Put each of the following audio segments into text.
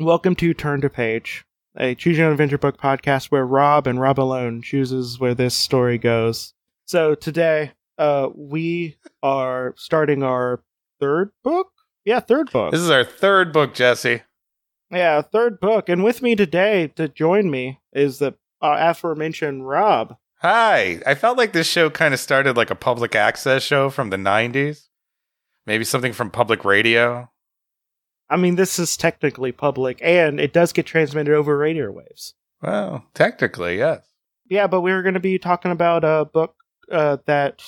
Welcome to Turn to Page, a Choose Your Own Adventure book podcast where Rob and Rob alone chooses where this story goes. So today, uh, we are starting our third book. Yeah, third book. This is our third book, Jesse. yeah, third book. And with me today to join me is the uh, aforementioned Rob. Hi. I felt like this show kind of started like a public access show from the 90s. Maybe something from public radio. I mean, this is technically public, and it does get transmitted over radio waves. Well, technically, yes. Yeah, but we were going to be talking about a book uh, that,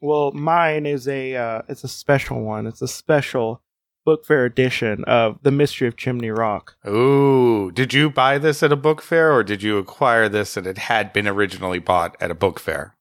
well, mine is a uh, it's a special one. It's a special book fair edition of The Mystery of Chimney Rock. Ooh, did you buy this at a book fair or did you acquire this and it had been originally bought at a book fair?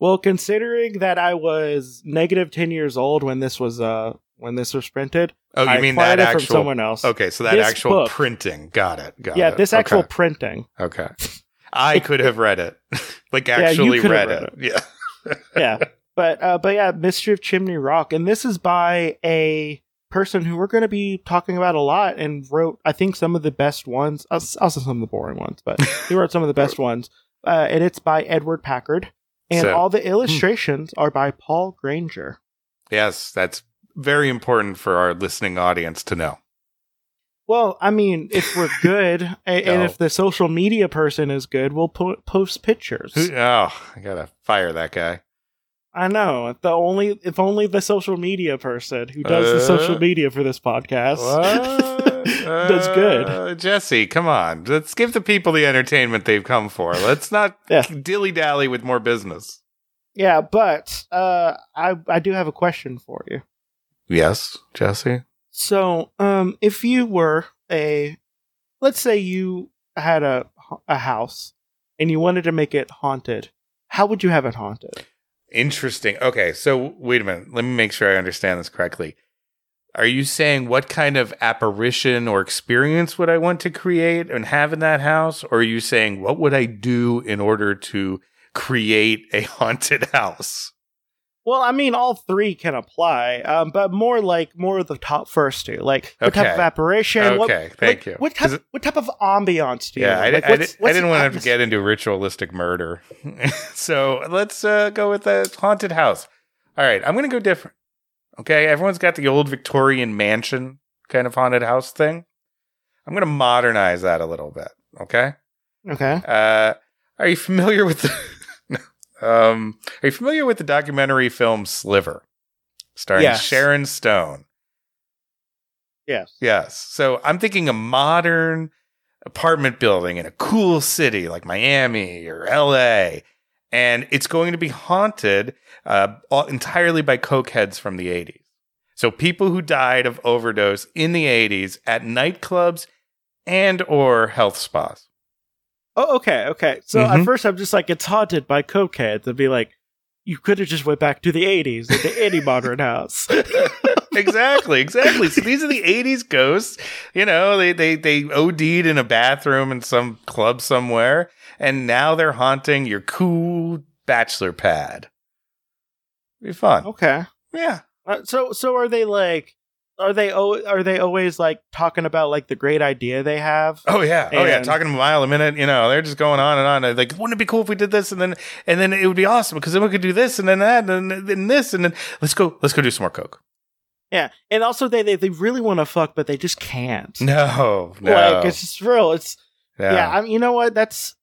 Well, considering that I was negative ten years old when this was uh when this was printed, Oh, you I mean that it from actual someone else. Okay, so that This actual book- printing. Got it. Got yeah, it. this actual Okay. printing. Okay. I could have read it. like Yeah, actually have read, read it. Yeah. yeah but uh but yeah mystery of chimney rock and this is by a person who we're going to be talking about a lot and wrote i think some of the best ones also also some of the boring ones but he wrote some of the best ones uh and it's by edward packard and So- all the hmm. illustrations are by paul granger Yes, that's very important for our listening audience to know. well i mean if we're good a- and No. if the social media person is good we'll po- post pictures Oh, I gotta fire that guy. I know if the only if only the social media person who does the social Uh, media for this podcast What? does good Uh, Jesse, come on. Let's give the people the entertainment they've come for. Let's not Yeah. dilly dally with more business. Yeah, but uh, I I do have a question for you. Yes, Jesse. So, um, if you were a, let's say you had a a house and you wanted to make it haunted, how would you have it haunted? Interesting. Okay, so wait a minute. Let me make sure I understand this correctly. Are you saying what kind of apparition or experience would I want to create and have in that house? Or are you saying what would I do in order to create a haunted house? Well, I mean, all three can apply, um, but more like more of the top first two, like what type of apparition? what, Okay, thank like, you. What type? What type of ambiance do you? Yeah, I? Like, I, what's- I what's didn't the want to atmos- get into ritualistic murder. so let's uh, go with the haunted house. All right, I'm going to go different. Okay, everyone's got the old Victorian mansion kind of haunted house thing. I'm going to modernize that a little bit. Okay. Okay. Uh, are you familiar with the? Um, are you familiar with the documentary film Sliver, starring Yes. Sharon Stone? Yes. Yes. So I'm thinking a modern apartment building in a cool city like Miami or LA. And it's going to be haunted uh, all, entirely by cokeheads from the 80s. So people who died of overdose in the 80s at nightclubs and or health spas. Oh, okay, okay. So at Mhm. first I'm just like, it's haunted by cokeheads. I'd be like, you could have just went back to the 80s, into any modern house. exactly, exactly. So these are the '80s ghosts. You know, they they they OD'd in a bathroom in some club somewhere, and now they're haunting your cool bachelor pad. Be fun. okay. Yeah. Uh, so, so are they like, are they, o- are they always like talking about like the great idea they have? Oh yeah. Oh yeah. Talking a mile a minute. You know, they're just going on and on. Like, wouldn't it be cool if we did this and then and then it would be awesome because then we could do this and then that and then this and then let's go let's go do some more coke. Yeah. And also they, they, they really want to fuck, but they just can't. No. No. Like, it's just real. It's, yeah. yeah. I mean, you know what? That's,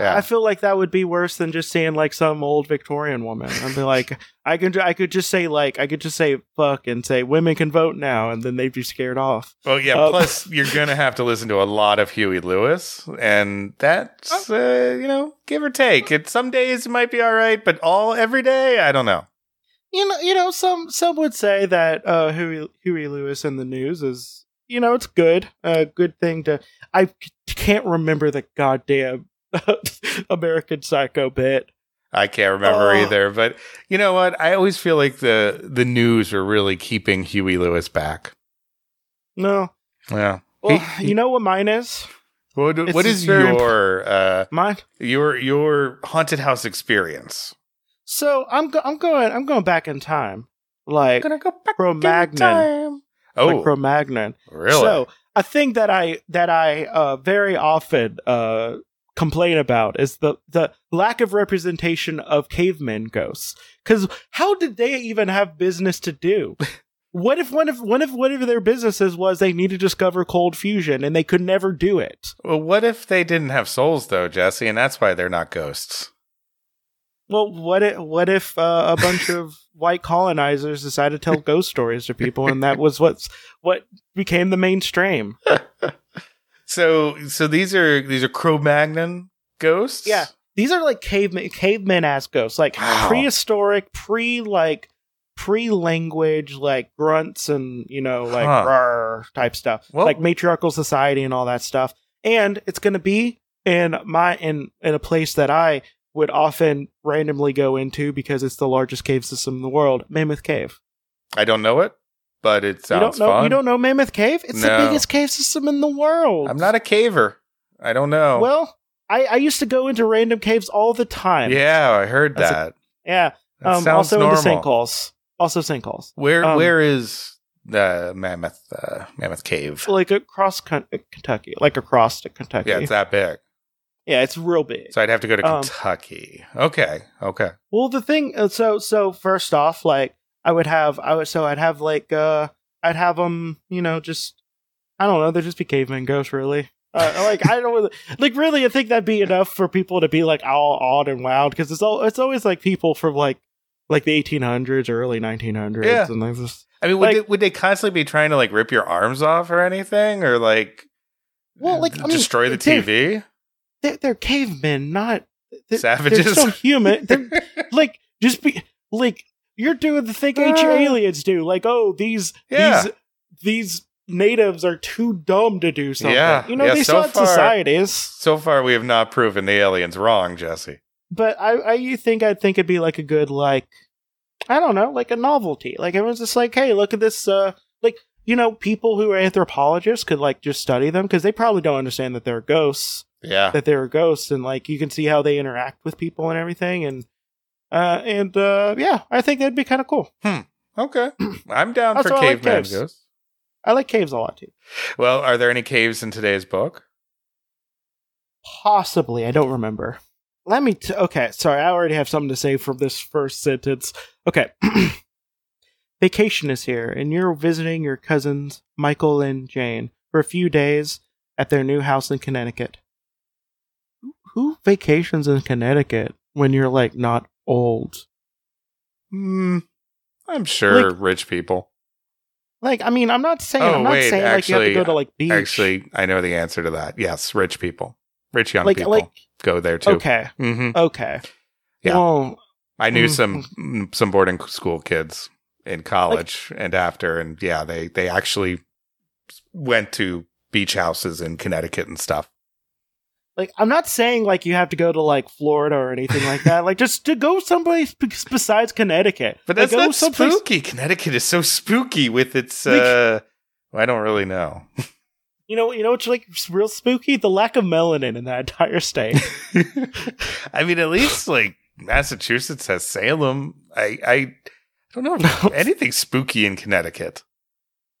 yeah. I feel like that would be worse than just saying like some old Victorian woman. I'd be like, I could, I could just say like, I could just say fuck and say women can vote now, and then they'd be scared off. Well, yeah. Uh, plus, you're gonna have to listen to a lot of Huey Lewis, and that's uh, you know, give or take. It some days it might be all right, but all every day, I don't know. You know, you know, some some would say that uh, Huey Huey Lewis in the news is, you know, it's good, a good thing to. I c- can't remember the goddamn American Psycho bit. I can't remember Oh. either, but you know what? I always feel like the the news are really keeping Huey Lewis back. No, Yeah. well, He- you know what mine is. What, what is your uh Mine. your your haunted house experience? So I'm go- I'm going I'm going back in time, like Gonna go back Cro-Magnon. in time. Oh, like Cro-Magnon. really? So a thing that I that I uh, very often uh, complain about is the the lack of representation of cavemen ghosts. Because how did they even have business to do? What if one of one of of their businesses was they need to discover cold fusion and they could never do it? Well, what if they didn't have souls though, Jesse, and that's why they're not ghosts? Well, what if what if uh, a bunch of white colonizers decided to tell ghost stories to people, and that was what's what became the mainstream? So, so these are these are Cro-Magnon ghosts. Yeah. These are like cavemen cavemen ass ghosts, like Wow. prehistoric, pre like pre language, like grunts and you know like Huh. type stuff, Well- like matriarchal society and all that stuff. And it's gonna be in my in in a place that I would often randomly go into because it's the largest cave system in the world, Mammoth Cave. I don't know it, but it You sounds don't know fun. you don't know Mammoth Cave? It's No. the biggest cave system in the world. I'm not a caver. I don't know. Well, I, I used to go into random caves all the time. yeah, I heard That's a- that. Yeah. That Um, also normal. in the sinkholes. Also sinkholes. Where um, where is the Mammoth uh, Mammoth Cave? Like across Ken- Kentucky. Like across to Kentucky. Yeah, it's that big. Yeah, it's real big. So I'd have to go to Um, Kentucky. Okay, okay. Well, the thing, uh, so so first off, like I would have, I would so I'd have like uh I'd have them, you know, just I don't know, they'd just be caveman ghosts, really. Uh, like I don't really- like really. I think that'd be enough for people to be like all awed and wowed because it's all it's always like people from like like the 1800s or early 1900s Yeah. and like this. I mean, would Like- they, would they constantly be trying to like rip your arms off or anything, or like, Well, like, I mean, destroy the they're- TV? They're, they're cavemen, not they're, Savages? They're still human. They're like just be like you're doing the thing ancient Uh. aliens do. Like, oh, these Yeah. these these natives are too dumb to do something. Yeah. You know, Yeah, they so still had far- societies. so far, we have not proven the aliens wrong, Jesse. But I, I you think I'd think it'd be like a good like I don't know, like a novelty. Like everyone's just like, hey, look at this uh like you know, people who are anthropologists could like just study them because they probably don't understand that they're ghosts. Yeah. that they're ghosts and like you can see how they interact with people and everything and uh and uh yeah i think that'd be kind of cool Okay. I'm down for I like caves. ghosts. i like caves a lot too Well, are there any caves in today's book? possibly i don't remember let me t- okay sorry i already have something to say from this first sentence okay vacation is here and you're visiting your cousins michael and jane for a few days at their new house in connecticut who vacations in connecticut when you're like not old Hmm. I'm sure Like- rich people. Like, I mean, I'm not saying Oh, I'm not wait, saying like you have to actually- go to like beach. Actually, I know the answer to that. Yes, rich people. Rich young like, people like, go there too. okay, hmm okay, Yeah. Well, I knew Mm. some mm, some boarding school kids in college and after, and yeah, they they actually went to beach houses in Connecticut and stuff. Like I'm not saying like you have to go to like Florida or anything like that. Like, just to go someplace besides Connecticut. But Like, that's go not someplace- spooky. Connecticut is so spooky with its. Like- uh I don't really know. You know, you know what's like real spooky? The lack of melanin in that entire state. I mean, at least like Massachusetts has Salem. I I don't know anything spooky in Connecticut.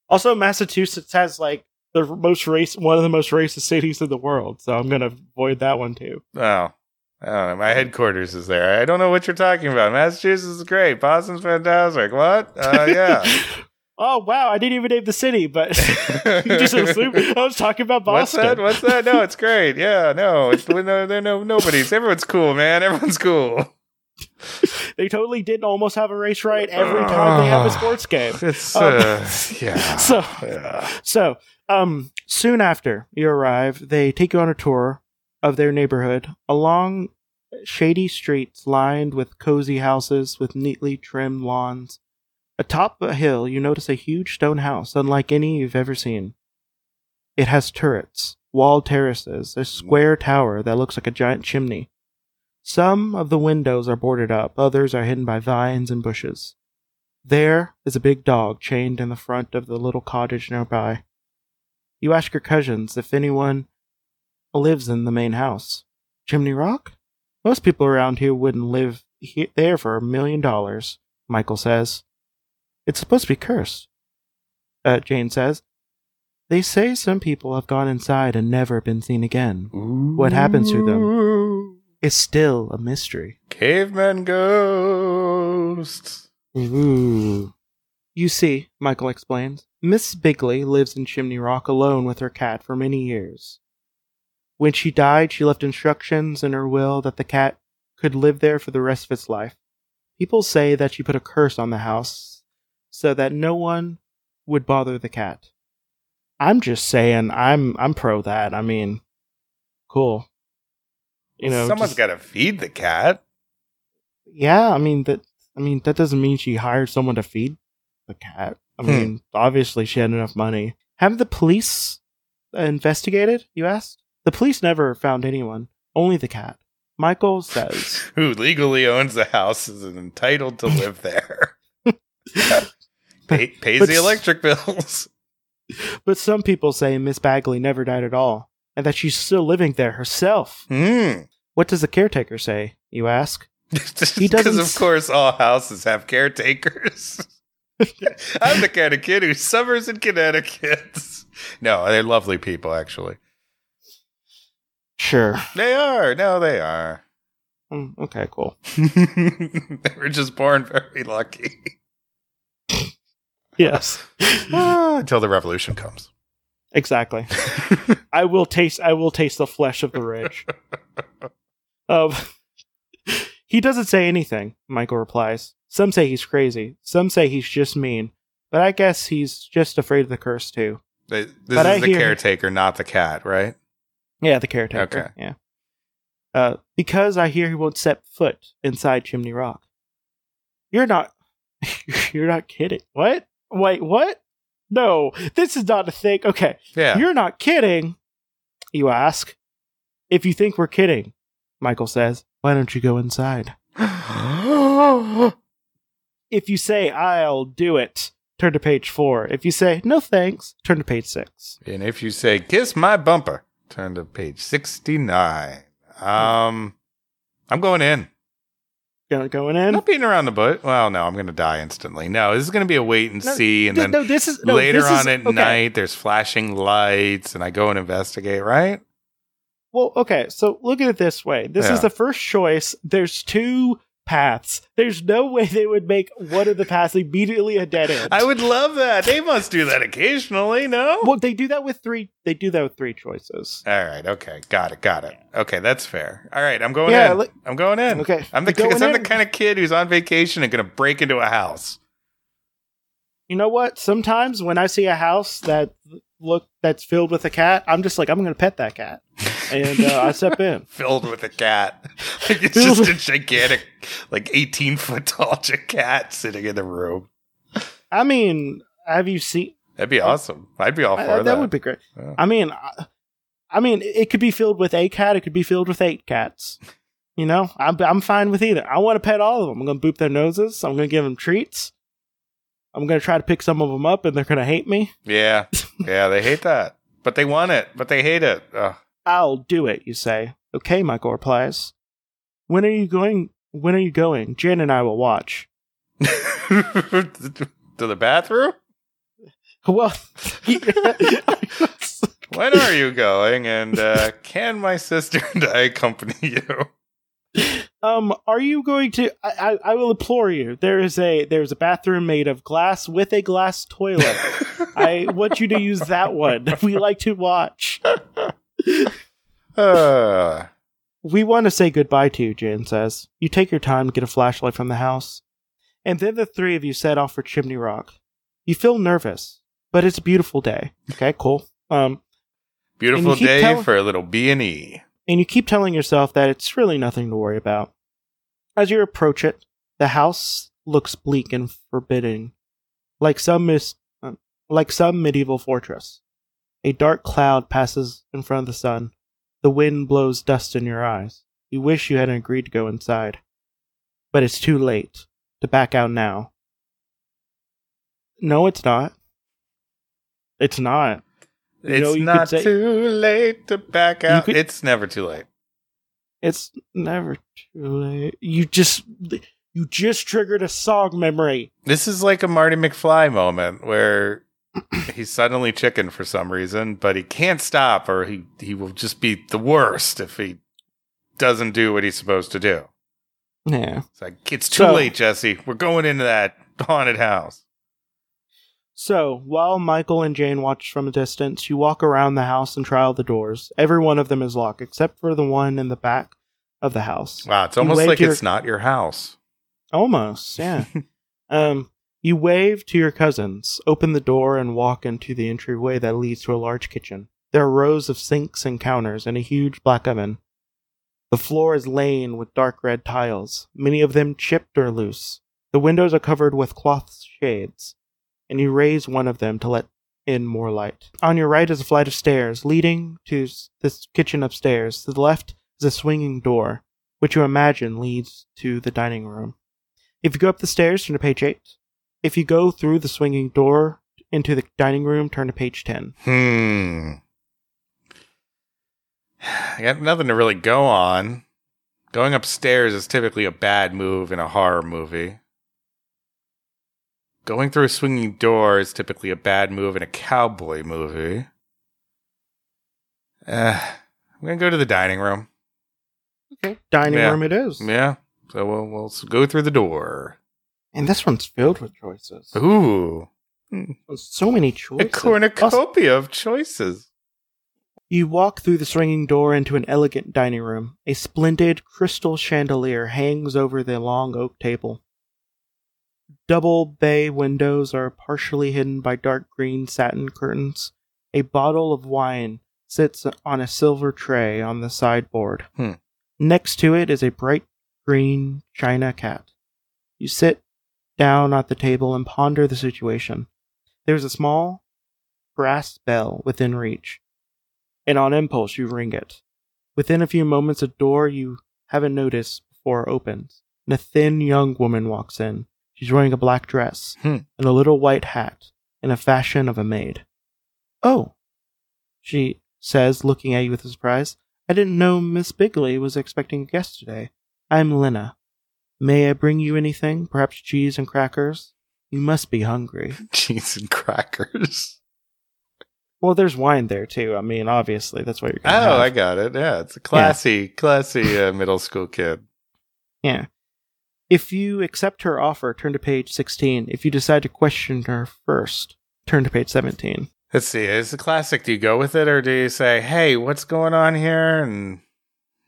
also, Massachusetts has like the most race, one of the most racist cities in the world. So I'm gonna avoid that one too. Oh, I don't know. My headquarters is there. I don't know what you're talking about. Massachusetts is great. Boston's fantastic. What? Uh, yeah. oh wow, I didn't even name the city, but just I was talking about What's Boston. that? What's that? No, it's great. Yeah, no, it's no, no, no, nobody's. Everyone's cool, man. Everyone's cool. They totally didn't almost have a race right every time they have a sports game. It's Um, uh, yeah. So, yeah. so um, soon after you arrive, they take you on a tour of their neighborhood along shady streets lined with cozy houses with neatly trimmed lawns. Atop a hill, you notice a huge stone house, unlike any you've ever seen. It has turrets, walled terraces, a square tower that looks like a giant chimney. Some of the windows are boarded up, others are hidden by vines and bushes. There is a big dog chained in the front of the little cottage nearby. You ask your cousins if anyone lives in the main house. Chimney Rock? Most people around here wouldn't live he- there for a million dollars, Michael says. It's supposed to be cursed, uh, Jane says. They say some people have gone inside and never been seen again. What happens to them? is still a mystery. Caveman ghosts. Ooh. You see, Michael explains, Miss Bigley lives in Chimney Rock alone with her cat for many years. When she died, she left instructions in her will that the cat could live there for the rest of its life. People say that she put a curse on the house so that no one would bother the cat. I'm just saying I'm I'm pro that. I mean, cool. You know, someone's got to feed the cat. yeah, I mean that. I mean that doesn't mean she hired someone to feed the cat. I Hmm. mean, obviously she had enough money. Have the police investigated? You asked. The police never found anyone. Only the cat. Michael says. Who legally owns the house is entitled to live there. Pay, pays But the electric bills. but some people say Miss Bagley never died at all, and that she's still living there herself. Hmm. What does the caretaker say? You ask. He Because doesn't of course all houses have caretakers. I'm the kind of kid who summers in Connecticut. No, they're lovely people, actually. Sure. They are. No, they are. Mm, okay, cool. they were just born very lucky. Yes. Ah, Until the revolution comes. exactly. I will taste. I will taste the flesh of the rich. Um, he doesn't say anything. Michael replies. Some say he's crazy. Some say he's just mean. But I guess he's just afraid of the curse too. They- This But I is the hear- caretaker, not the cat, right? Yeah, the caretaker. Okay. Yeah. Uh, because I hear he won't set foot inside Chimney Rock. You're not. You're not kidding. What? Wait, what? No, this is not a thing. Okay, Yeah. You're not kidding, you ask. If you think we're kidding, Michael says, why don't you go inside? If you say, I'll do it, turn to page four. If you say, no thanks, turn to page six. and if you say "kiss my bumper," turn to page sixty-nine. Um, I'm going in. Going, going in? not beating around the bush. Well, no, I'm going to die instantly. No, this is going to be a wait and No, see, and Th- then no, this is no, later this on is- at okay. night, there's flashing lights, and I go and investigate. Right? Well, okay, so look at it this way. This Yeah. is the first choice. There's two paths. There's no way they would make one of the paths immediately a dead end. I would love that. They must do that occasionally. No. well, they do that with three. They do that with three choices. All right. Okay. Got it. Got it. Okay, that's fair. All right, I'm going Yeah, in. look- I'm going in. Okay, I'm the I'm the kind of kid who's on vacation and going to break into a house. you know what? Sometimes when I see a house that look that's filled with a cat, I'm just like, I'm going to pet that cat, and uh, I step in. filled with a cat. Like, it's Filled just a gigantic, like 18 foot tall cat sitting in the room. I mean, have you seen? That'd be awesome. I'd be all for I- that. that would be great. Yeah. I mean, I, I mean, it could be filled with a cat. It could be filled with eight cats. You know, I'm I'm fine with either. I want to pet all of them. I'm going to boop their noses. I'm going to give them treats. I'm going to try to pick some of them up, and they're going to hate me. Yeah. Yeah, they hate that. But they want it, but they hate it. Ugh. I'll do it. You say, okay? Michael replies. When are you going? When are you going? Jen and I will watch. to the bathroom? Well, When are you going? And uh, can my sister and I accompany you? Um, are you going to? I, I, I will implore you. There is a there is a bathroom made of glass with a glass toilet. I want you to use that one. We like to watch. Uh, We want to say goodbye to you, Jan says. You take your time to get a flashlight from the house. And then the three of you set off for Chimney Rock. You feel nervous, but it's a beautiful day. Okay, cool. Um, beautiful And you keep day tell- for a little B and E. and you keep telling yourself that it's really nothing to worry about. As you approach it, the house looks bleak and forbidding, like some mis- uh, like some medieval fortress. A dark cloud passes in front of the sun. The wind blows dust in your eyes. You wish you hadn't agreed to go inside, but it's too late to back out now. No, it's not. It's not. You It's know, not say- too late to back out. could- it's never too late. It's never too late. You just you just triggered a song memory. This is like a Marty McFly moment where he's suddenly chicken for some reason, but he can't stop, or he he will just be the worst if he doesn't do what he's supposed to do. Yeah. It's like it's too So- late, Jesse. We're going into that haunted house. So, while Michael and Jane watch from a distance, you walk around the house and try all the doors. Every one of them is locked, except for the one in the back of the house. Wow, it's almost like your- it's not your house. Almost, yeah. um, you wave to your cousins, open the door, and walk into the entryway that leads to a large kitchen. There are rows of sinks and counters and a huge black oven. The floor is laid with dark red tiles, many of them chipped or loose. The windows are covered with cloth shades, and you raise one of them to let in more light. On your right is a flight of stairs leading to this kitchen upstairs. To the left is a swinging door, which you imagine leads to the dining room. If you go up the stairs, turn to page 8. If you go through the swinging door into the dining room, turn to page 10. Hmm. I got nothing to really go on. Going upstairs is typically a bad move in a horror movie. Going through a swinging door is typically a bad move in a cowboy movie. Uh, I'm gonna go to the dining room. Okay. Dining Yeah. room it is. Yeah, so we'll, we'll go through the door. And this one's filled with choices. Ooh, So many choices. Also, cornucopia of choices. you walk through the swinging door into an elegant dining room. A splendid crystal chandelier hangs over the long oak table. Double bay windows are partially hidden by dark green satin curtains. A bottle of wine sits on a silver tray on the sideboard. Hmm. Next to it is a bright green china cat. You sit down at the table and ponder the situation. There's a small brass bell within reach, and on impulse you ring it. Within a few moments, a door you haven't noticed before opens, and a thin young woman walks in. She's wearing a black dress Hmm. and a little white hat in a fashion of a maid. Oh, she says, looking at you with surprise. I didn't know Miss Bigley was expecting a guest today. I'm Lena. May I bring you anything? Perhaps cheese and crackers? You must be hungry. Cheese and crackers. Well, there's wine there too. I mean, obviously, that's what you're Oh, have. I got it. Yeah, it's a classy, classy uh, middle school kid. Yeah. If you accept her offer, turn to page 16. If you decide to question her first, turn to page 17. Let's see. Is the classic? Do you go with it, or do you say, "Hey, what's going on here?" And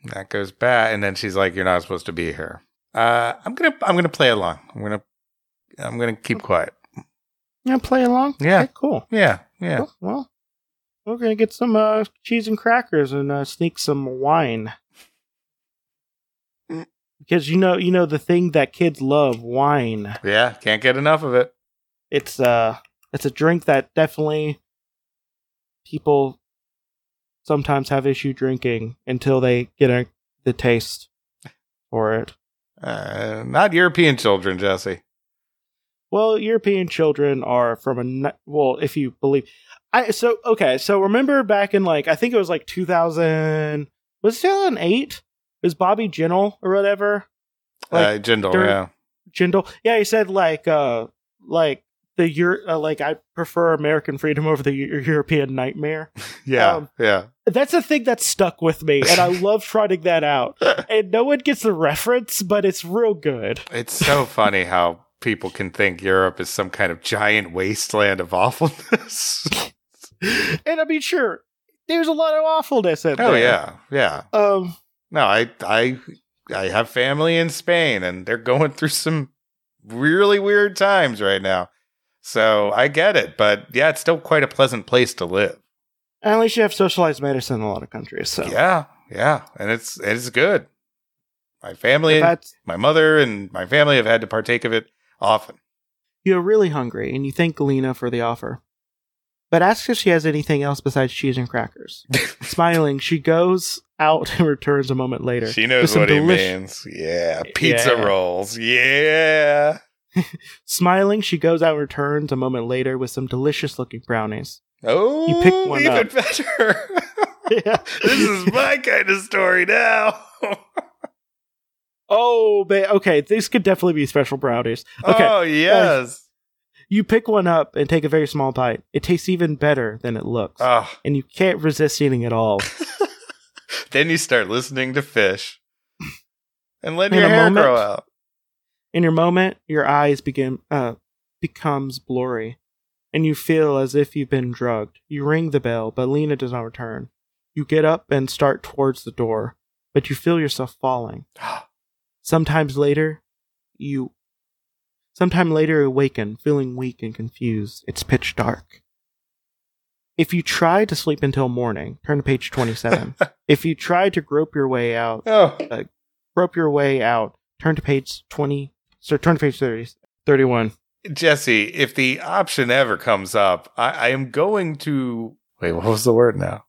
that goes bad, and then she's like, "You're not supposed to be here." Uh, I'm gonna, I'm gonna play along. I'm gonna, I'm gonna keep quiet. Yeah, play along? Yeah. Okay, cool. Yeah, yeah. Cool. Well, we're going to get some uh, cheese and crackers and uh, sneak some wine. Mm. Because you know, you know the thing that kids love, wine. Yeah, can't get enough of it. It's uh it's a drink that definitely people sometimes have issue drinking until they get a, the taste for it. Uh, not European children, Jesse. Well, European children are from a well, if you believe. I so okay. So remember back in like I think it was like 2000 was it 2008? Was Bobby Jindal or whatever? Like, uh, Jindal, during- yeah. Jindal. Yeah, he said like uh like the Euro- uh, like I prefer American freedom over the Eu- European nightmare. Yeah, um, yeah. That's a thing that stuck with me, and I love trotting that out. And no one gets the reference, but it's real good. It's so funny how people can think Europe is some kind of giant wasteland of awfulness. And I mean, sure, there's a lot of awfulness in oh there. yeah, yeah. Um, No, I I I have family in Spain and they're going through some really weird times right now. So I get it, but yeah, it's still quite a pleasant place to live. at least you have socialized medicine in a lot of countries. So Yeah, yeah, and it's it's good. My family, my mother, and my family have had to partake of it often. you're really hungry, and you thank Lena for the offer, but ask if she has anything else besides cheese and crackers. Smiling, she goes out and returns a moment later. She knows what he means. Yeah, pizza Yeah. rolls. Yeah. Smiling, she goes out and returns a moment later with some delicious looking brownies. Oh, You pick one even up. better. yeah. this is my kind of story now. Oh, ba- okay. These could definitely be special brownies. Okay. Oh yes. You pick one up and take a very small bite. It tastes even better than it looks, Oh, and you can't resist eating it all. then you start listening to fish and letting In your hair moment- grow out. In your moment, your eyes begin uh becomes blurry, and you feel as if you've been drugged. You ring the bell, but Lena does not return. You get up and start towards the door, but you feel yourself falling. Sometimes later, you sometime later awaken, feeling weak and confused. It's pitch dark. If you try to sleep until morning, turn to page 27. if you try to grope your way out, oh, uh, grope your way out, turn to page 20, so turn to page 30, 31. Jesse, if the option ever comes up, I, I am going to wait. What was the word now?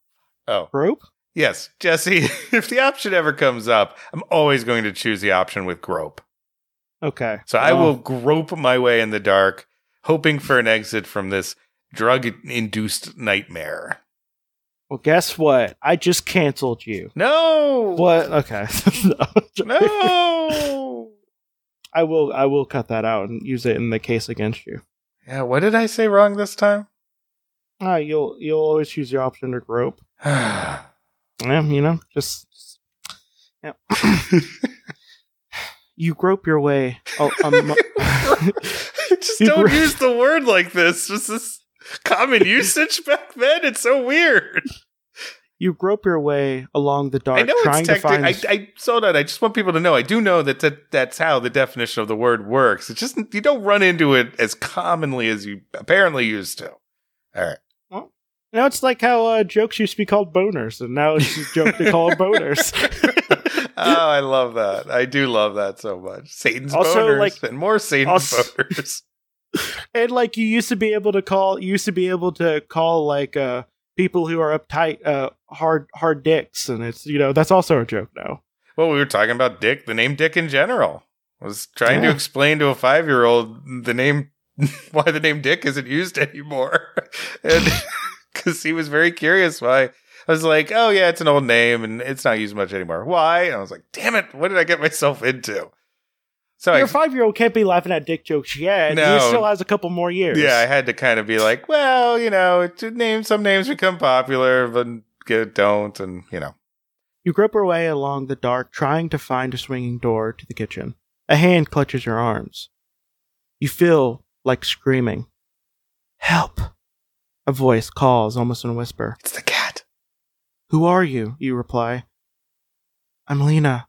Oh, Grope? yes, Jesse. If the option ever comes up, I'm always going to choose the option with grope. Okay. So I will grope my way in the dark, hoping for an exit from this drug-induced nightmare. Well, guess what? I just canceled you. No, What? Okay. No. I will. I will cut that out and use it in the case against you. yeah, what did I say wrong this time? Ah, you'll you'll always choose your option to grope. Yeah, you know, just yeah. you grope your way. Oh, um, just don't gro- use the word like this. This is common usage back then. It's so weird. you grope your way along the dark, I know trying it's to find. I, I so that I just want people to know. I do know that, that that's how the definition of the word works. It's just you don't run into it as commonly as you apparently used to. All right. Well, now it's like how uh, jokes used to be called boners, and now it's a joke to call boners. oh, I love that. I do love that so much. Satan's Also, boners like- and more Satan's also- boners. and like you used to be able to call, you used to be able to call like uh people who are uptight, uh, hard hard dicks, and it's you know that's also a joke now. Well, we were talking about Dick, the name Dick in general. I was trying to explain to a five year old the name, why the name Dick isn't used anymore. And because he was very curious why. I was like, oh, yeah, it's an old name and it's not used much anymore. Why? And I was like, damn it, what did I get myself into? So Your five year old can't be laughing at dick jokes yet. No. He still has a couple more years. yeah, I had to kind of be like, well, you know, it, names, some names become popular, but get- don't. And, you know, You grope your way along the dark, trying to find a swinging door to the kitchen. A hand clutches your arms. You feel like screaming. Help! A voice calls almost in a whisper. it's the cat. Who are you? You reply. I'm Lena.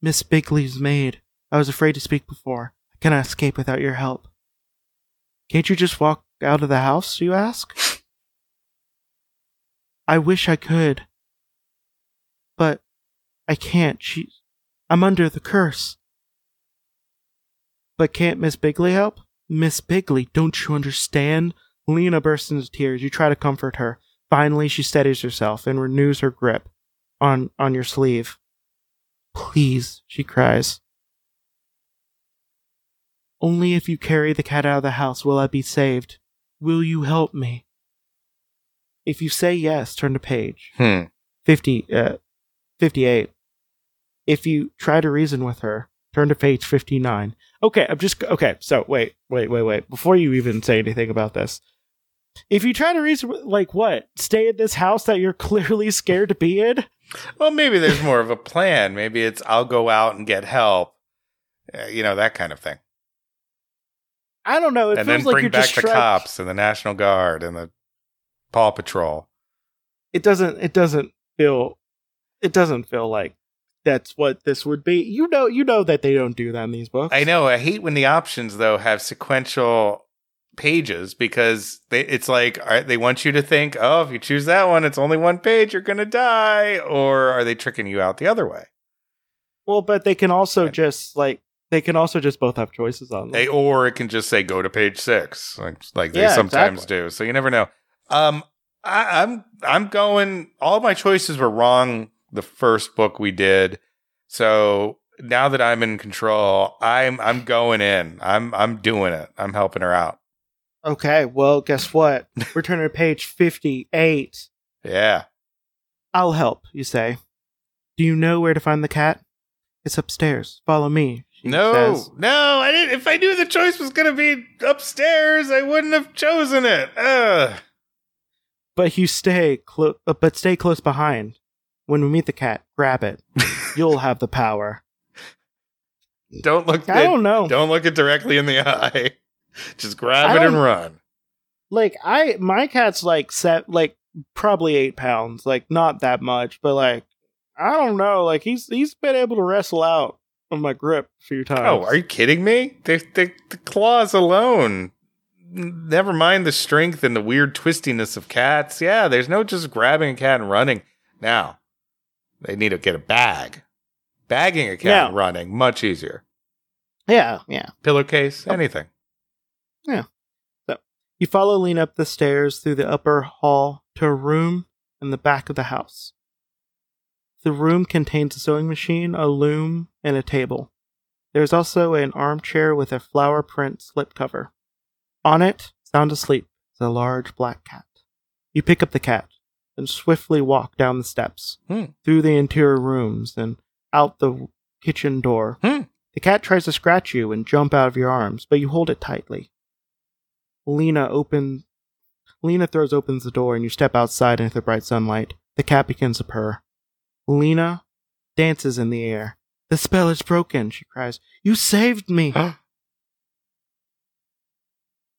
Miss Bigley's maid. I was afraid to speak before. I cannot escape without your help. Can't you just walk out of the house, you ask? I wish I could. But I can't. She I'm under the curse. But can't Miss Bigley help? Miss Bigley, don't you understand? Lena bursts into tears. You try to comfort her. Finally, she steadies herself and renews her grip on, on your sleeve. Please, she cries. Only if you carry the cat out of the house will I be saved. Will you help me? If you say yes, turn to page Hmm. 50, uh, 58. If you try to reason with her, turn to page 59. Okay, I'm just, okay, so wait, wait, wait, wait. Before you even say anything about this, if you try to reason, like what? Stay in this house that you're clearly scared to be in? Well, maybe there's more of a plan. Maybe it's I'll go out and get help. Uh, you know, that kind of thing. I don't know. It and feels then like bring back the trying- cops and the National Guard and the Paw Patrol. It doesn't, it doesn't feel, it doesn't feel like that's what this would be. You know, you know that they don't do that in these books. I know. I hate when the options though have sequential pages because they, it's like are, they want you to think, oh, if you choose that one, it's only one page, you're gonna die, or are they tricking you out the other way? Well, but they can also Right. just like, they can also just both have choices on them. They, or it can just say go to page six, like, like they Yeah, sometimes exactly. do. So you never know. Um, I, I'm I'm going. All my choices were wrong. The first book we did. So now that I'm in control, I'm I'm going in. I'm I'm doing it. I'm helping her out. Okay, well, guess what? We're turning to page 58. Yeah. I'll help, you say. Do you know where to find the cat? It's upstairs. Follow me, she No, says. no, I didn't. If I knew the choice was going to be upstairs, I wouldn't have chosen it. Ugh. But you stay close. Uh, but stay close behind. When we meet the cat, grab it. You'll have the power. Don't look. I don't know. Don't look it directly in the eye. Just grab it and run. Like I, my cat's like set, like probably eight pounds. Like not that much, but like I don't know. Like he's he's been able to wrestle out of my grip a few times. Oh, are you kidding me? The, the, the claws alone. Never mind the strength and the weird twistiness of cats. Yeah, there's no just grabbing a cat and running. Now, they need to get a bag. Bagging a cat Yeah. and running, much easier. Yeah, yeah. Pillowcase, anything. You follow Lena up the stairs through the upper hall to a room in the back of the house. The room contains a sewing machine, a loom, and a table. There's also an armchair with a flower print slipcover. On it, sound asleep, is a large black cat. You pick up the cat and swiftly walk down the steps, Hmm. through the interior rooms, and out the kitchen door. Hmm. The cat tries to scratch you and jump out of your arms, but you hold it tightly. Lena opens. Lena throws opens the door and you step outside into the bright sunlight. The cat begins to purr. Lena dances in the air. The spell is broken, she cries. You saved me.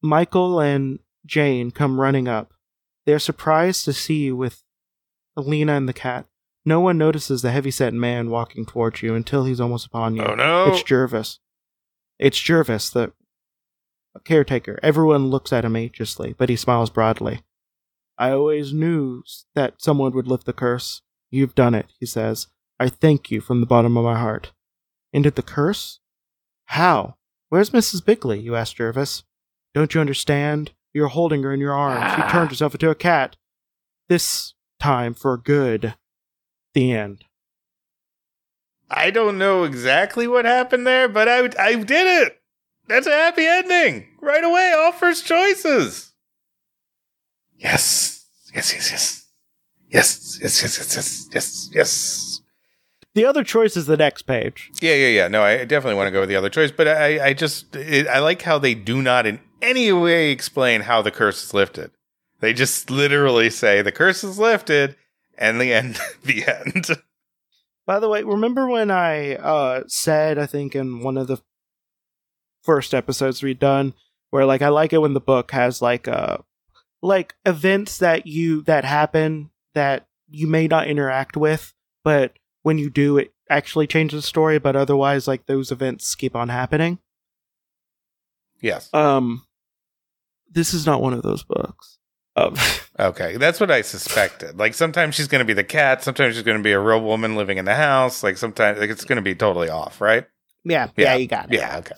Michael and Jane come running up. They are surprised to see you with Lena and the cat. No one notices the heavyset man walking towards you until he's almost upon you. Oh no. It's Jervis. It's Jervis, the caretaker. Everyone looks at him anxiously, but he smiles broadly. I always knew that someone would lift the curse. You've done it, he says. I thank you from the bottom of my heart. Ended the curse? How? Where's Mrs. Bigley? You ask Jervis. Don't you understand? You're holding her in your arms. She Ah. turned herself into a cat. This time for good. The end. I don't know exactly what happened there, but I I did it. That's a happy ending right away, all first choices. Yes, yes, yes, yes. Yes, yes, yes, yes, yes, yes, yes. The other choice is the next page. Yeah, yeah, yeah. No, I definitely want to go with the other choice, but I, I just, it, I like how they do not in any way explain how the curse is lifted. They just literally say the curse is lifted, and the end, the end. By the way, remember when I uh, said I think in one of the first episodes we'd done where like I like it when the book has like uh like events that you that happen that you may not interact with, but when you do, it actually changes the story. But otherwise, like those events keep on happening. Yes. Um, this is not one of those books. Um, Okay, that's what I suspected. Like sometimes she's going to be the cat, sometimes she's going to be a real woman living in the house. Like sometimes, like it's going to be totally off, right? yeah, Yeah. yeah, you got it. Yeah. Okay.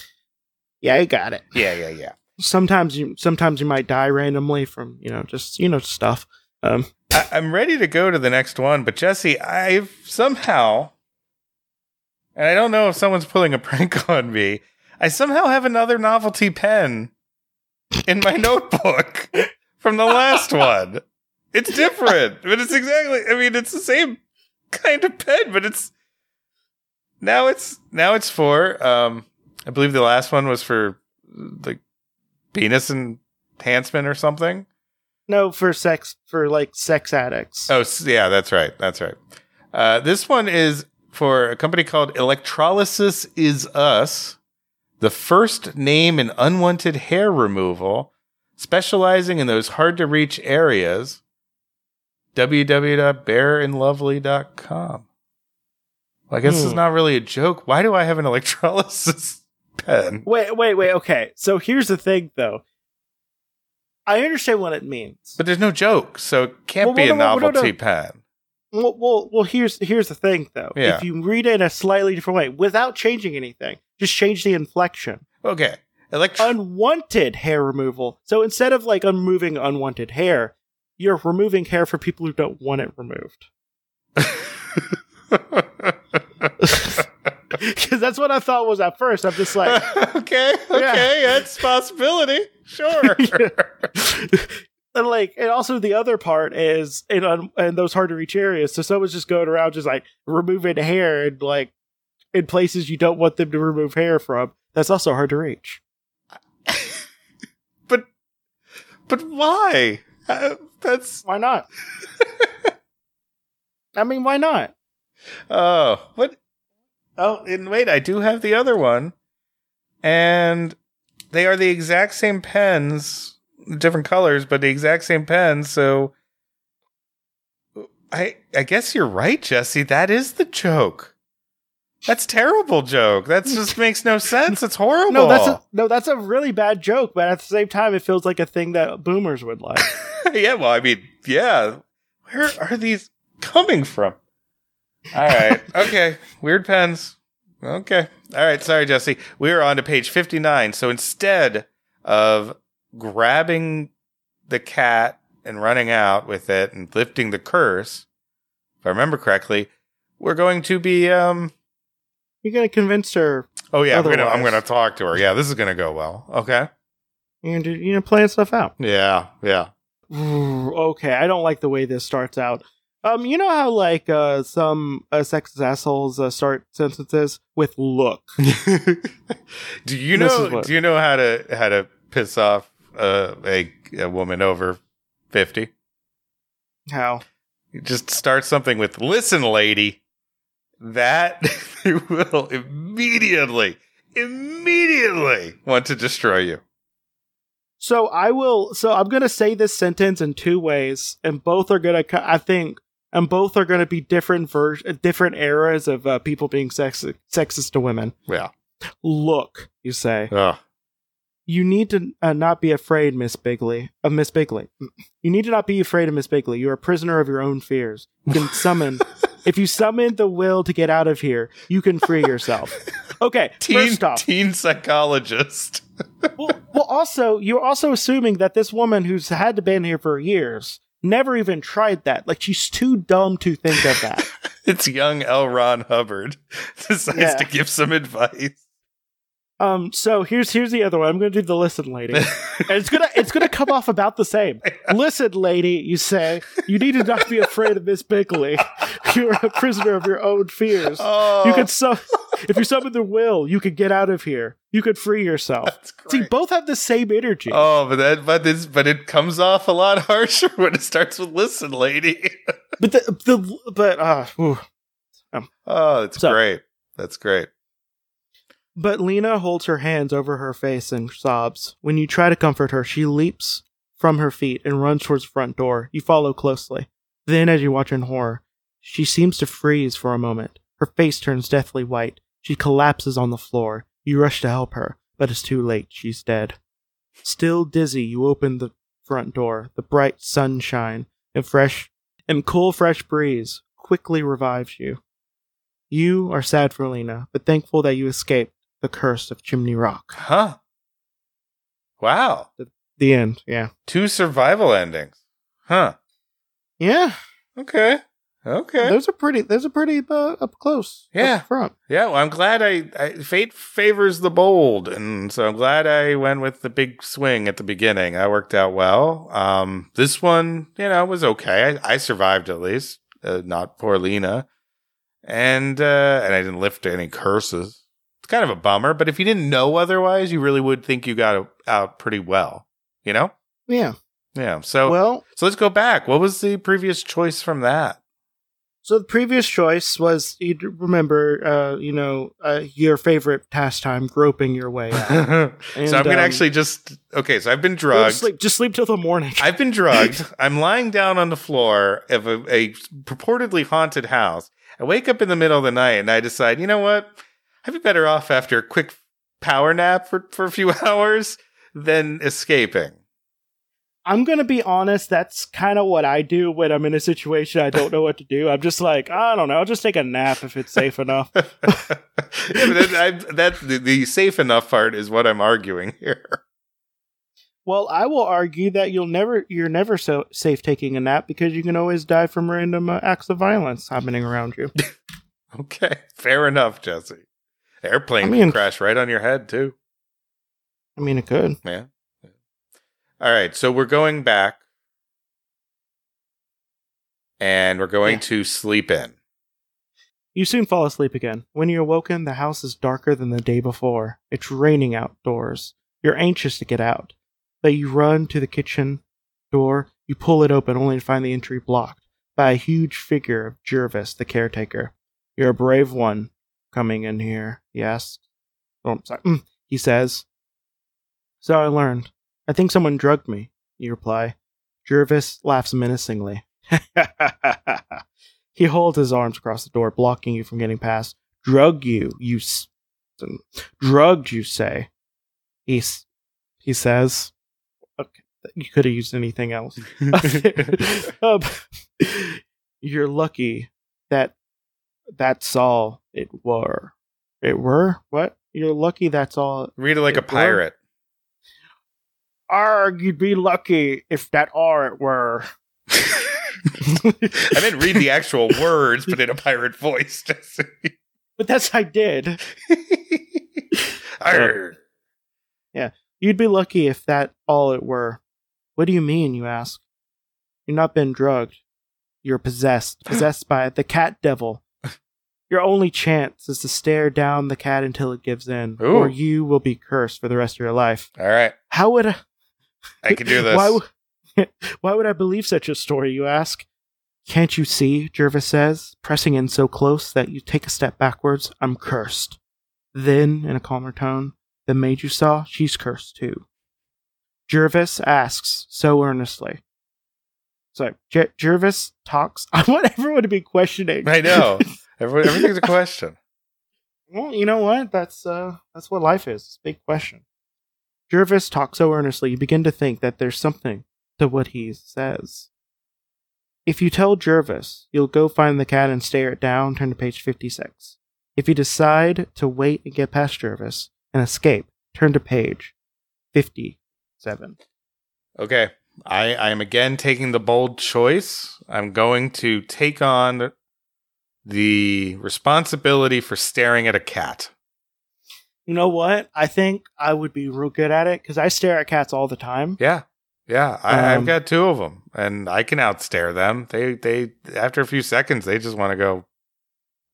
yeah, you got it. Yeah. Yeah. Yeah. Sometimes you sometimes you might die randomly from you know just you know stuff um I, I'm ready to go to the next one, but Jesse, I've somehow, and I don't know if someone's pulling a prank on me. I somehow have another novelty pen in my notebook from the last one. It's different, but it's exactly. I mean, it's the same kind of pen, but it's now it's now it's for. Um, I believe the last one was for like penis enhancement or something. no for sex for like sex addicts Oh, yeah, that's right. That's right. Uh, this one is for a company called Electrolysis Is Us, the first name in unwanted hair removal, specializing in those hard to reach areas. www.bearandlovely.com. Well, I guess it's Hmm. not really a joke. Why do I have an electrolysis pen? wait wait wait okay so here's the thing though i understand what it means But there's no joke, so it can't Well, be well, a no, novelty no. pen. well, well well here's here's the thing though Yeah. if you read it in a slightly different way without changing anything just change the inflection Okay. Electro- unwanted hair removal so instead of like removing unwanted hair you're removing hair for people who don't want it removed because that's what i thought was at first i'm just like okay, okay, that's possibility. Sure. and like and also the other part is in un- in those hard to reach areas so someone's just going around just like removing hair and like in places you don't want them to remove hair from. That's also hard to reach. but but why? Uh, that's Why not? I mean, why not? oh what? Oh, and wait, I do have the other one, and they are the exact same pens, different colors, but the exact same pens. So I I guess you're right, Jesse. That is the joke. That's terrible joke. That just makes no sense. It's horrible. No, that's a, no, that's a really bad joke. But at the same time, it feels like a thing that boomers would like. yeah, well, I mean, yeah. Where are these coming from? All right. Okay. Weird pens. Okay. All right. Sorry, Jesse. We are on to page 59. So instead of grabbing the cat and running out with it and lifting the curse, if I remember correctly, we're going to be, um, You're gonna convince her. oh yeah, I'm gonna, I'm gonna talk to her. Yeah, this is gonna go well. Okay. You're gonna, you're gonna plan stuff out. Yeah. Yeah. Ooh, okay, I don't like the way this starts out. Um, you know how like uh some uh, sexist assholes uh, start sentences with "look." do you know? what- Do you know how to how to piss off uh, a a woman over fifty? How? You just start something with "Listen, lady." That will immediately, immediately want to destroy you. So I will. So I'm gonna say this sentence in two ways, and both are gonna. I think, and both are gonna be different ver- different eras of uh, people being sexist sexist to women. Yeah. Look, you say. Ugh. You need to uh, not be afraid, Miss Bigley. Of Miss Bigley. You need to not be afraid of Miss Bigley. You're a prisoner of your own fears. You can summon. if you summon the will to get out of here, you can free yourself. Okay, Teen, first off, teen psychologist. well, well, also you're also assuming that this woman who's had to been here for years never even tried that. Like she's too dumb to think of that. it's young L. Ron Hubbard decides Yeah. to give some advice. Um, so here's here's the other one. I'm gonna do the listen, lady. And it's gonna it's gonna come off about the same. Listen, lady, you say you need to not be afraid of Miss Bigley. You're a prisoner of your own fears. oh, You could su- if you summon the will, you could get out of here. You could free yourself. See, both have the same energy. Oh, but that, but this, but it comes off a lot harsher when it starts with "Listen, lady." But the the but uh, ooh. oh, that's So- great. That's great. But Lena holds her hands over her face and sobs. When you try to comfort her, she leaps from her feet and runs towards the front door. You follow closely. Then, as you watch in horror, she seems to freeze for a moment. Her face turns deathly white. She collapses on the floor. You rush to help her, but it's too late. She's dead. Still dizzy, you open the front door. The bright sunshine and fresh and cool fresh breeze quickly revives you. You are sad for Lena, but thankful that you escaped the curse of Chimney Rock. Huh. Wow. The end. Yeah. Two survival endings. Huh. Yeah. Okay. Okay. Those are pretty. Those are pretty uh, up close. Yeah. Up front. Yeah, well, I'm glad I, I fate favors the bold, and so I'm glad I went with the big swing at the beginning. That worked out well. Um, this one, you know, was okay. I, I survived at least, uh, not poor Lena, and uh, and I didn't lift any curses. Kind of a bummer, but if you didn't know otherwise, you really would think you got out pretty well. You know? Yeah. Yeah. So Well, so let's go back. What was the previous choice from that? so the previous choice was you remember, uh, you know, uh, your favorite pastime, groping your way out. so I'm gonna um, actually just okay. So I've been drugged. sleep. Just sleep till the morning. I've been drugged. I'm lying down on the floor of a, a purportedly haunted house. I wake up in the middle of the night and I decide, you know what? I'd be better off after a quick power nap for, for a few hours than escaping. I'm gonna be honest. That's kind of what I do when I'm in a situation I don't know what to do. I'm just like, I don't know. I'll just take a nap if it's safe enough. yeah, that, I, that the, the safe enough part is what I'm arguing here. Well, I will argue that you'll never, you're never so safe taking a nap because you can always die from random uh, acts of violence happening around you. Okay, fair enough, Jesse. Airplane I mean- can crash right on your head too. I mean, it could. Yeah. All right, so we're going back and we're going Yeah. to sleep in. You soon fall asleep again. When you're awoken, the house is darker than the day before. It's raining outdoors. You're anxious to get out, but you run to the kitchen door. You pull it open only to find the entry blocked by a huge figure of Jervis, the caretaker. You're a brave one coming in here, he asks. Oh, I'm sorry. Mm, he says. So I learned. I think someone drugged me, you reply. Jervis laughs menacingly. he holds his arms across the door, blocking you from getting past. Drug you, you. S- drugged, you say. He, s- he says. Okay, you could have used anything else. um, you're lucky that that's all it were. It were? What? You're lucky that's all. Read it like a It were? pirate. Arg, you'd be lucky if that all it were. I didn't read the actual words, but in a pirate voice. Jesse. But that's I did. Arr. Yeah. You'd be lucky if that all it were. What do you mean, you ask? You're not been drugged. You're possessed. Possessed by the cat devil. Your only chance is to stare down the cat until it gives in, Ooh. or you will be cursed for the rest of your life. All right, How would I, I can do this. Why, w- why would I believe such a story, you ask? Can't you see, Jervis says, pressing in so close that you take a step backwards? I'm cursed. Then, in a calmer tone, the maid you saw, she's cursed too. Jervis asks so earnestly. So, Jer- Jervis talks. I want everyone to be questioning. I know. Everyone, everything's a question. Well, you know what? That's uh that's what life is. It's a big question. Jervis talks so earnestly, you begin to think that there's something to what he says. If you tell Jervis, you'll go find the cat and stare it down, turn to page 56. If you decide to wait and get past Jervis and escape, turn to page 57. Okay. I, I am again taking the bold choice. I'm going to take on the responsibility for staring at a cat. You know what? I think I would be real good at it because I stare at cats all the time. Yeah. Yeah. I, I've Um, got two of them and I can outstare them. They, they, after a few seconds, they just want to go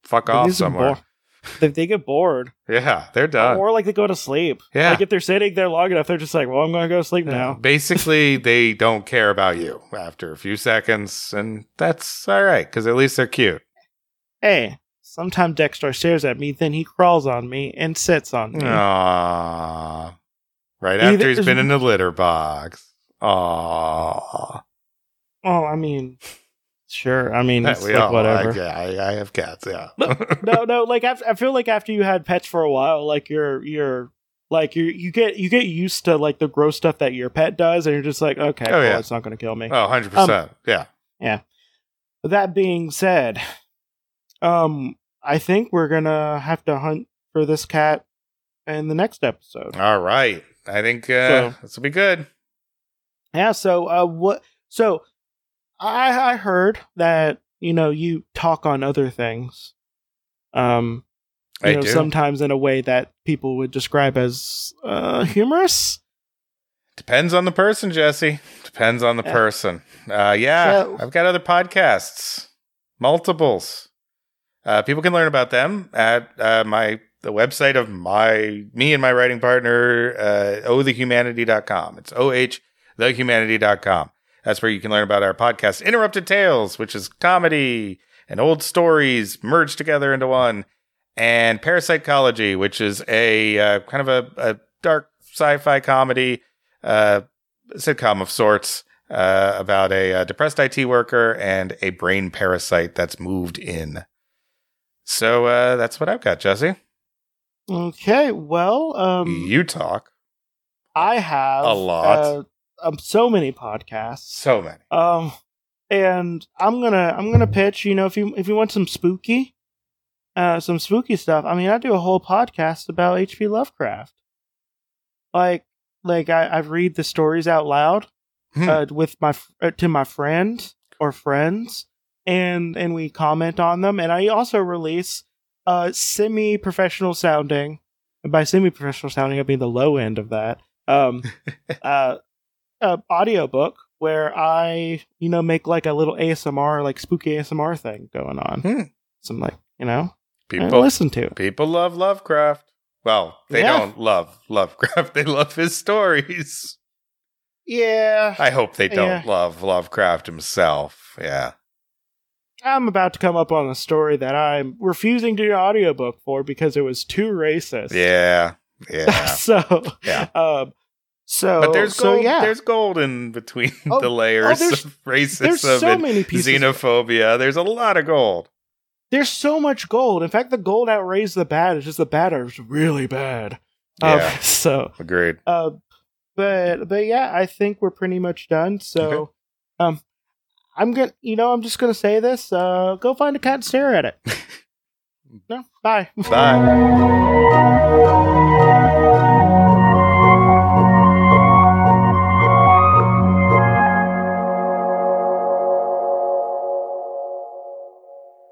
fuck off somewhere. bo- They, they get bored. Yeah. They're done. or like they go to sleep. Yeah. Like if they're sitting there long enough, they're just like, well, I'm going to go to sleep now. Basically, they don't care about you after a few seconds, and that's all right because at least they're cute. Eh, hey, sometimes Dexter stares at me, then he crawls on me and sits on me. Aww. Right Either- after he's been in the litter box. Aww. Oh, I mean, sure. I mean, it's we like all, whatever. I, I, I have cats, yeah. no, no. Like I, I feel like after you had pets for a while, like you're, you're, like you, you get, you get used to like the gross stuff that your pet does, and you're just like, okay, Oh, yeah. it's not going to kill me. Oh, 100%. Um, yeah. Yeah. That being said, um, I think we're gonna have to hunt for this cat in the next episode. All right. I think uh, So- this will be good. Yeah. So, uh, what? So, I I heard that you know you talk on other things, um, you I know, do. sometimes in a way that people would describe as uh, humorous. Depends on the person, Jesse. Depends on the Yeah. person. Uh, yeah, So- I've got other podcasts, multiples. Uh, people can learn about them at uh, my the website of my me and my writing partner, uh, ohthehumanity.com. It's oh thehumanity.com. That's where you can learn about our podcast, Interrupted Tales, which is comedy and old stories merged together into one, and Parapsychology, which is a uh, kind of a, a dark sci-fi comedy uh, sitcom of sorts uh, about a, uh depressed IT worker and a brain parasite that's moved in. So uh, that's what I've got, Jesse. Okay. Well, um, you talk I have A lot. Uh, um, so many podcasts. so many. Um, and I'm gonna I'm gonna pitch. You know, if you if you want some spooky, uh, some spooky stuff. I mean, I do a whole podcast about H.P. Lovecraft. Like, like I I read the stories out loud, Hmm. uh, with my uh, to my friends or friends, and and we comment on them. And I also release uh semi professional sounding. And by semi professional sounding, I mean the low end of that. Um, uh, a audiobook where I, you know, make like a little ASMR, like spooky ASMR thing going on. Hmm. Some like you know, People listen to. people love Lovecraft. Well, they Yeah. don't love Lovecraft. They love his stories. Yeah, I hope they don't Yeah. love Lovecraft himself. Yeah. I'm about to come up on a story that I'm refusing to do an audiobook for because it was too racist. Yeah. Yeah. so, Yeah. um, so, But there's so gold. yeah, There's gold in between Oh, the layers there's- of racism there's so and many pieces. xenophobia. There's a lot of gold. there's so much gold. In fact, the gold outweighs the bad. It's just the bad is really bad. Um, Yeah. so, Agreed. uh, but but yeah, I think we're pretty much done. So, Okay. um, I'm gonna, you know, I'm just gonna say this. Uh, go find a cat and stare at it. no, bye. Bye.